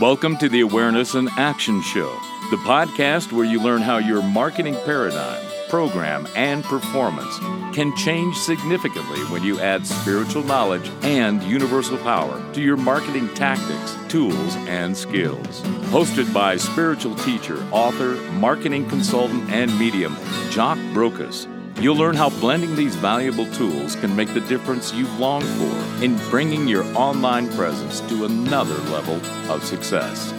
Welcome to the Awareness and Action Show, the podcast where you learn how your marketing paradigm, program, and performance can change significantly when you add spiritual knowledge and universal power to your marketing tactics, tools, and skills. Hosted by spiritual teacher, author, marketing consultant, and medium, Jock Brocas. You'll learn how blending these valuable tools can make the difference you've longed for in bringing your online presence to another level of success.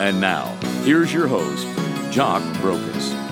And now, here's your host, Jock Brocas.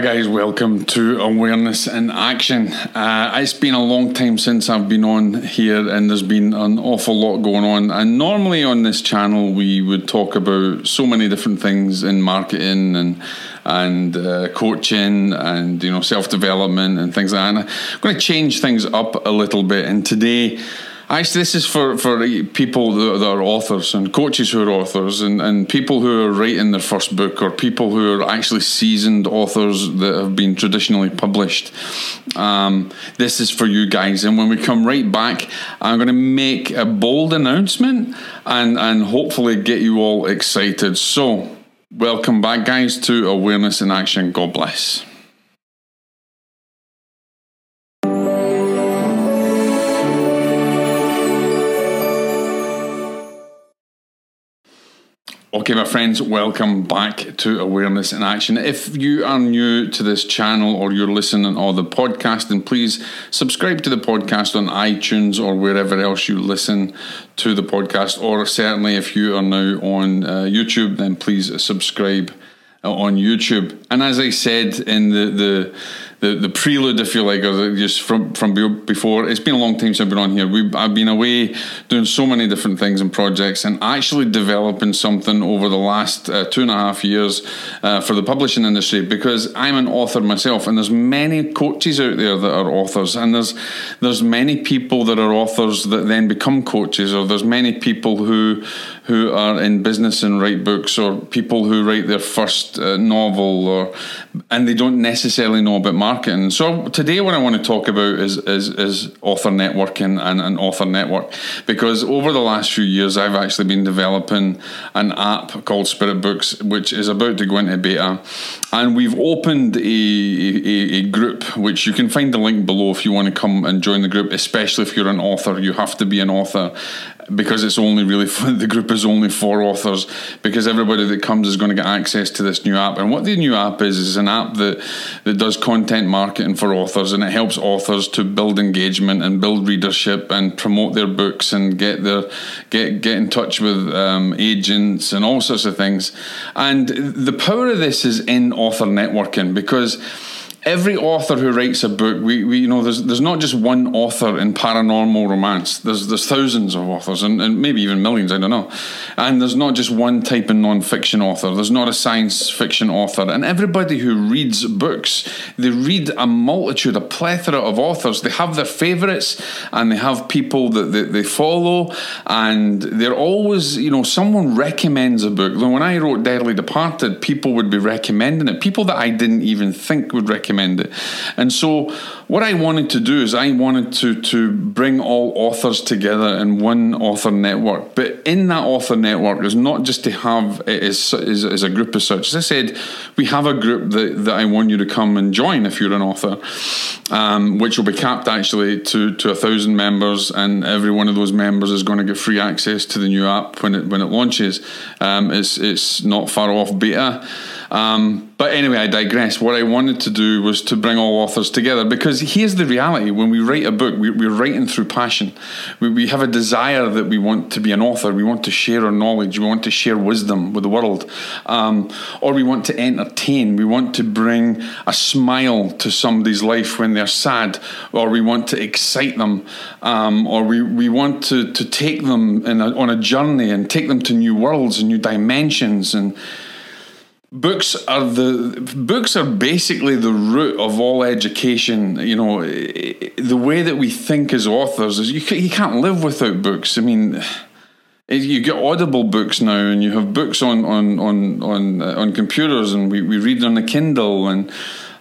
Hi guys, welcome to Awareness in Action. Uh, it's been a long time since I've been on here, and there's been an awful lot going on. And normally on this channel, we would talk about so many different things in marketing and and uh, coaching and you know self development and things like that. And I'm going to change things up a little bit. And today. Actually, this is for, for people that are authors and coaches who are authors and, and people who are writing their first book or people who are actually seasoned authors that have been traditionally published. Um, this is for you guys. And when we come right back, I'm going to make a bold announcement and, and hopefully get you all excited. So, welcome back, guys, to Awareness in Action. God bless. Okay, my friends, welcome back to Awareness in Action. If you are new to this channel or you're listening or the podcast, then please subscribe to the podcast on iTunes or wherever else you listen to the podcast. Or certainly, if you are now on uh, YouTube, then please subscribe uh, on YouTube. And as I said in the the the, the prelude, if you like, or just from from before. It's been a long time since I've been on here. We I've been away doing so many different things and projects, and actually developing something over the last uh, two and a half years uh, for the publishing industry. Because I'm an author myself, and there's many coaches out there that are authors, and there's there's many people that are authors that then become coaches, or there's many people who who are in business and write books, or people who write their first uh, novel, or and they don't necessarily know about marketing. So today, what I want to talk about is is, is author networking and an author network, because over the last few years, I've actually been developing an app called Spirit Books, which is about to go into beta, and we've opened a, a, a group which you can find the link below if you want to come and join the group. Especially if you're an author, you have to be an author because it's only really the group is only for authors because everybody that comes is going to get access to this new app. And what the new app is is an app that that does content marketing for authors and it helps authors to build engagement and build readership and promote their books and get their get get in touch with um, agents and all sorts of things. And the power of this is in author networking because every author who writes a book, we, we you know, there's there's not just one author in paranormal romance. There's there's thousands of authors and, and maybe even millions, I don't know. And there's not just one type of non-fiction author. There's not a science fiction author. And everybody who reads books, they read a multitude, a plethora of authors. They have their favourites and they have people that they, they follow and they're always, you know, someone recommends a book. When I wrote Dearly Departed, people would be recommending it. People that I didn't even think would recommend recommend it. And so, what I wanted to do is I wanted to to bring all authors together in one author network. But in that author network is not just to have it as, as, as, a group as such. As I said, we have a group that, that I want you to come and join if you're an author, um, which will be capped actually to to a thousand members, and every one of those members is going to get free access to the new app when it when it launches. Um, it's it's not far off beta. Um, but anyway, I digress. What I wanted to do was to bring all authors together because here's the reality. When we write a book, we, are writing through passion. We, we, have a desire that we want to be an author, we want to share our knowledge, we want to share wisdom with the world, um, or we want to entertain, we want to bring a smile to somebody's life when they're sad, or we want to excite them, um, or we, we want to, to take them a, on a journey and take them to new worlds and new dimensions and books are the books are basically the root of all education you know. The way that we think as authors is you, you can't live without books. I mean you get audible books now and you have books on on on on, uh, on computers and we, we read on the kindle and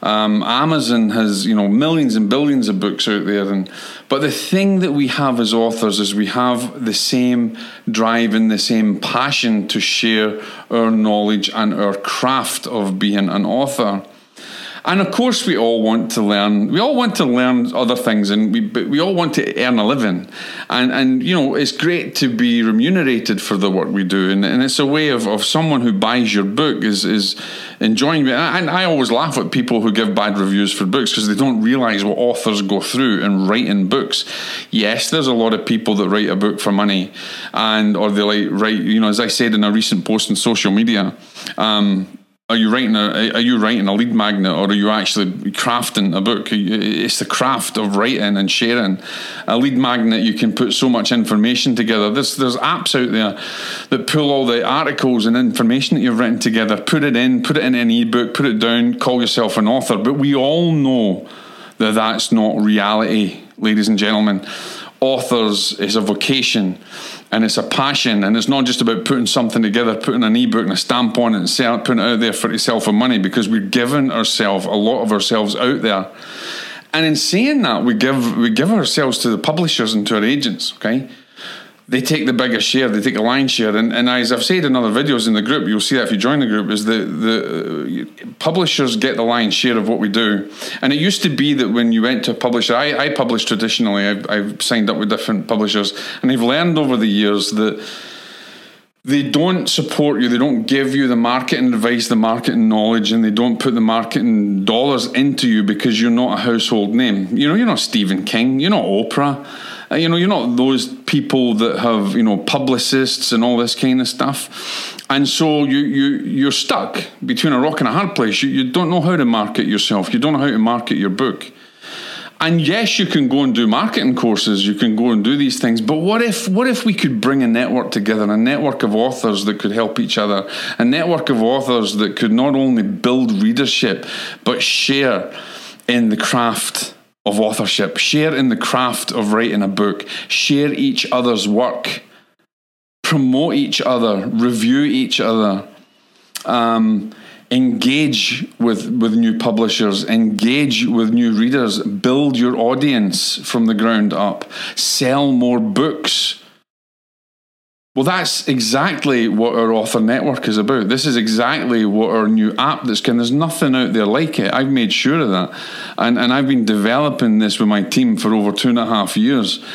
um, amazon has you know millions and billions of books out there and but the thing that we have as authors is we have the same drive and the same passion to share our knowledge and our craft of being an author and of course, we all want to learn. We all want to learn other things, and we but we all want to earn a living. And and you know, it's great to be remunerated for the work we do, and, and it's a way of, of someone who buys your book is is enjoying it. And I always laugh at people who give bad reviews for books because they don't realize what authors go through in writing books. Yes, there's a lot of people that write a book for money, and or they like write. You know, as I said in a recent post on social media. Um, are you writing a are you writing a lead magnet or are you actually crafting a book? It's the craft of writing and sharing. A lead magnet you can put so much information together. There's there's apps out there that pull all the articles and information that you've written together put it in put it in an ebook put it down call yourself an author. But we all know that that's not reality ladies and gentlemen authors is a vocation and it's a passion and it's not just about putting something together putting an ebook and a stamp on it and sell, putting it out there for itself for money because we're giving ourselves a lot of ourselves out there. And in saying that we give we give ourselves to the publishers and to our agents okay they take the biggest share, they take a lion's share. And, and as I've said in other videos in the group, you'll see that if you join the group, is the, the publishers get the lion's share of what we do. And it used to be that when you went to a publisher, I, I publish traditionally, I've, I've signed up with different publishers, and I've learned over the years that they don't support you, they don't give you the marketing advice, the marketing knowledge, and they don't put the marketing dollars into you because you're not a household name. You know, you're not Stephen King, you're not Oprah. Uh, you know, you're not those people that have you know publicists and all this kind of stuff, and so you you you're stuck between a rock and a hard place. You, you don't know how to market yourself. You don't know how to market your book. And yes, you can go and do marketing courses. You can go and do these things. But what if what if we could bring a network together, a network of authors that could help each other, a network of authors that could not only build readership but share in the craft of authorship, share in the craft of writing a book, share each other's work, promote each other, review each other, um, engage with, with new publishers, engage with new readers, build your audience from the ground up, sell more books well, that's exactly what our author network is about. This is exactly what our new app that's going. There's nothing out there like it. I've made sure of that, and and I've been developing this with my team for over two and a half years,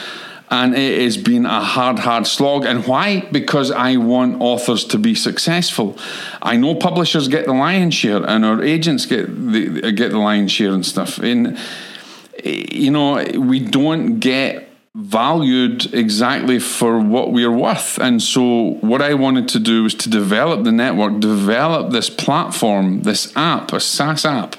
and it has been a hard, hard slog. And why? Because I want authors to be successful. I know publishers get the lion's share, and our agents get the get the lion's share and stuff. And you know, we don't get valued exactly for what we are worth. And so, what I wanted to do was to develop the network, develop this platform, this app, a SaaS app.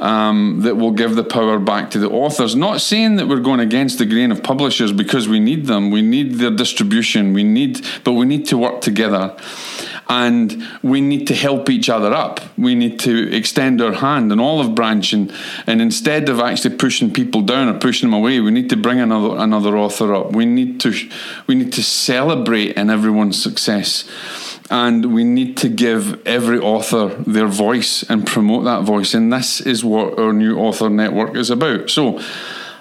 Um, that will give the power back to the authors. Not saying that we're going against the grain of publishers because we need them, we need their distribution, we need, but we need to work together and we need to help each other up. We need to extend our hand, an olive branch, and, and instead of actually pushing people down or pushing them away, we need to bring another another author up. We need to we need to celebrate in everyone's success. And we need to give every author their voice and promote that voice. And this is what our new author network is about. So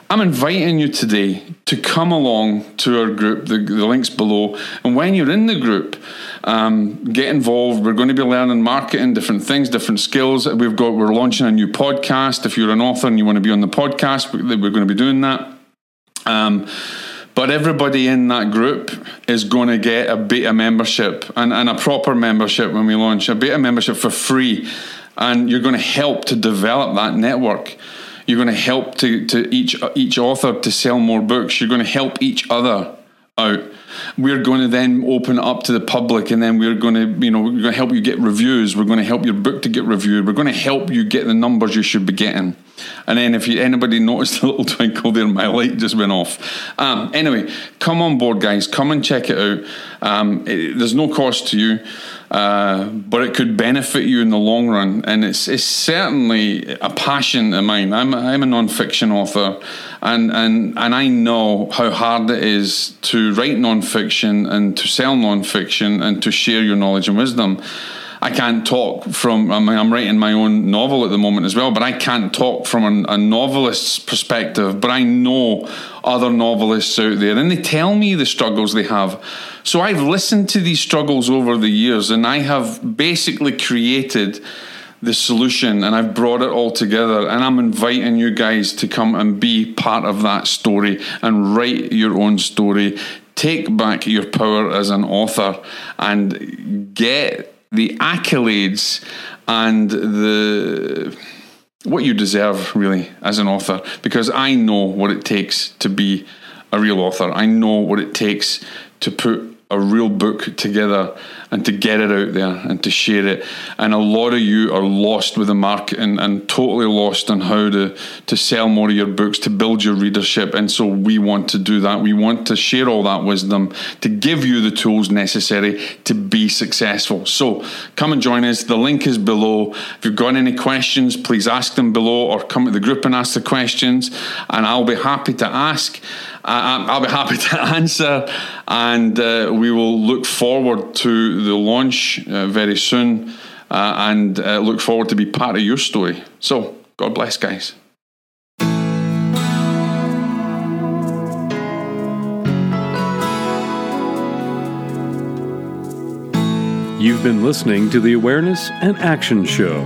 I'm inviting you today to come along to our group, the, the link's below. And when you're in the group, um, get involved. We're going to be learning marketing, different things, different skills. We've got, we're launching a new podcast. If you're an author and you want to be on the podcast, we're going to be doing that. Um, but everybody in that group is going to get a beta membership and, and a proper membership when we launch a beta membership for free. And you're going to help to develop that network. You're going to help to, to each each author to sell more books. You're going to help each other out. We're going to then open up to the public, and then we're going to, you know, we're going to help you get reviews. We're going to help your book to get reviewed. We're going to help you get the numbers you should be getting. And then, if you anybody noticed the little twinkle there, my light just went off. Um, anyway, come on board, guys. Come and check it out. Um, it, there's no cost to you. Uh, but it could benefit you in the long run. And it's, it's certainly a passion of mine. I'm, I'm a non-fiction author, and, and, and I know how hard it is to write non-fiction and to sell non-fiction and to share your knowledge and wisdom. I can't talk from. I mean, I'm writing my own novel at the moment as well, but I can't talk from a, a novelist's perspective. But I know other novelists out there, and they tell me the struggles they have. So I've listened to these struggles over the years, and I have basically created the solution and I've brought it all together and I'm inviting you guys to come and be part of that story and write your own story. Take back your power as an author and get the accolades and the what you deserve really as an author because I know what it takes to be a real author. I know what it takes to put a real book together and to get it out there and to share it. And a lot of you are lost with the market and, and totally lost on how to, to sell more of your books, to build your readership. And so we want to do that. We want to share all that wisdom to give you the tools necessary to be successful. So come and join us. The link is below. If you've got any questions, please ask them below or come to the group and ask the questions. And I'll be happy to ask. I'll be happy to answer, and uh, we will look forward to the launch uh, very soon, uh, and uh, look forward to be part of your story. So, God bless, guys. You've been listening to the Awareness and Action Show,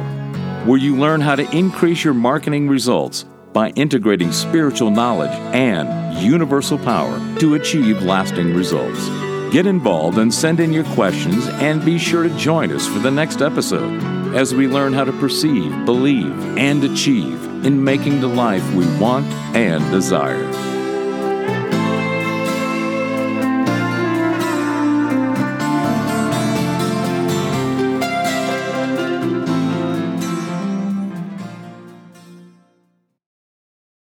where you learn how to increase your marketing results by integrating spiritual knowledge and universal power to achieve lasting results. Get involved and send in your questions, and be sure to join us for the next episode as we learn how to perceive, believe, and achieve in making the life we want and desire.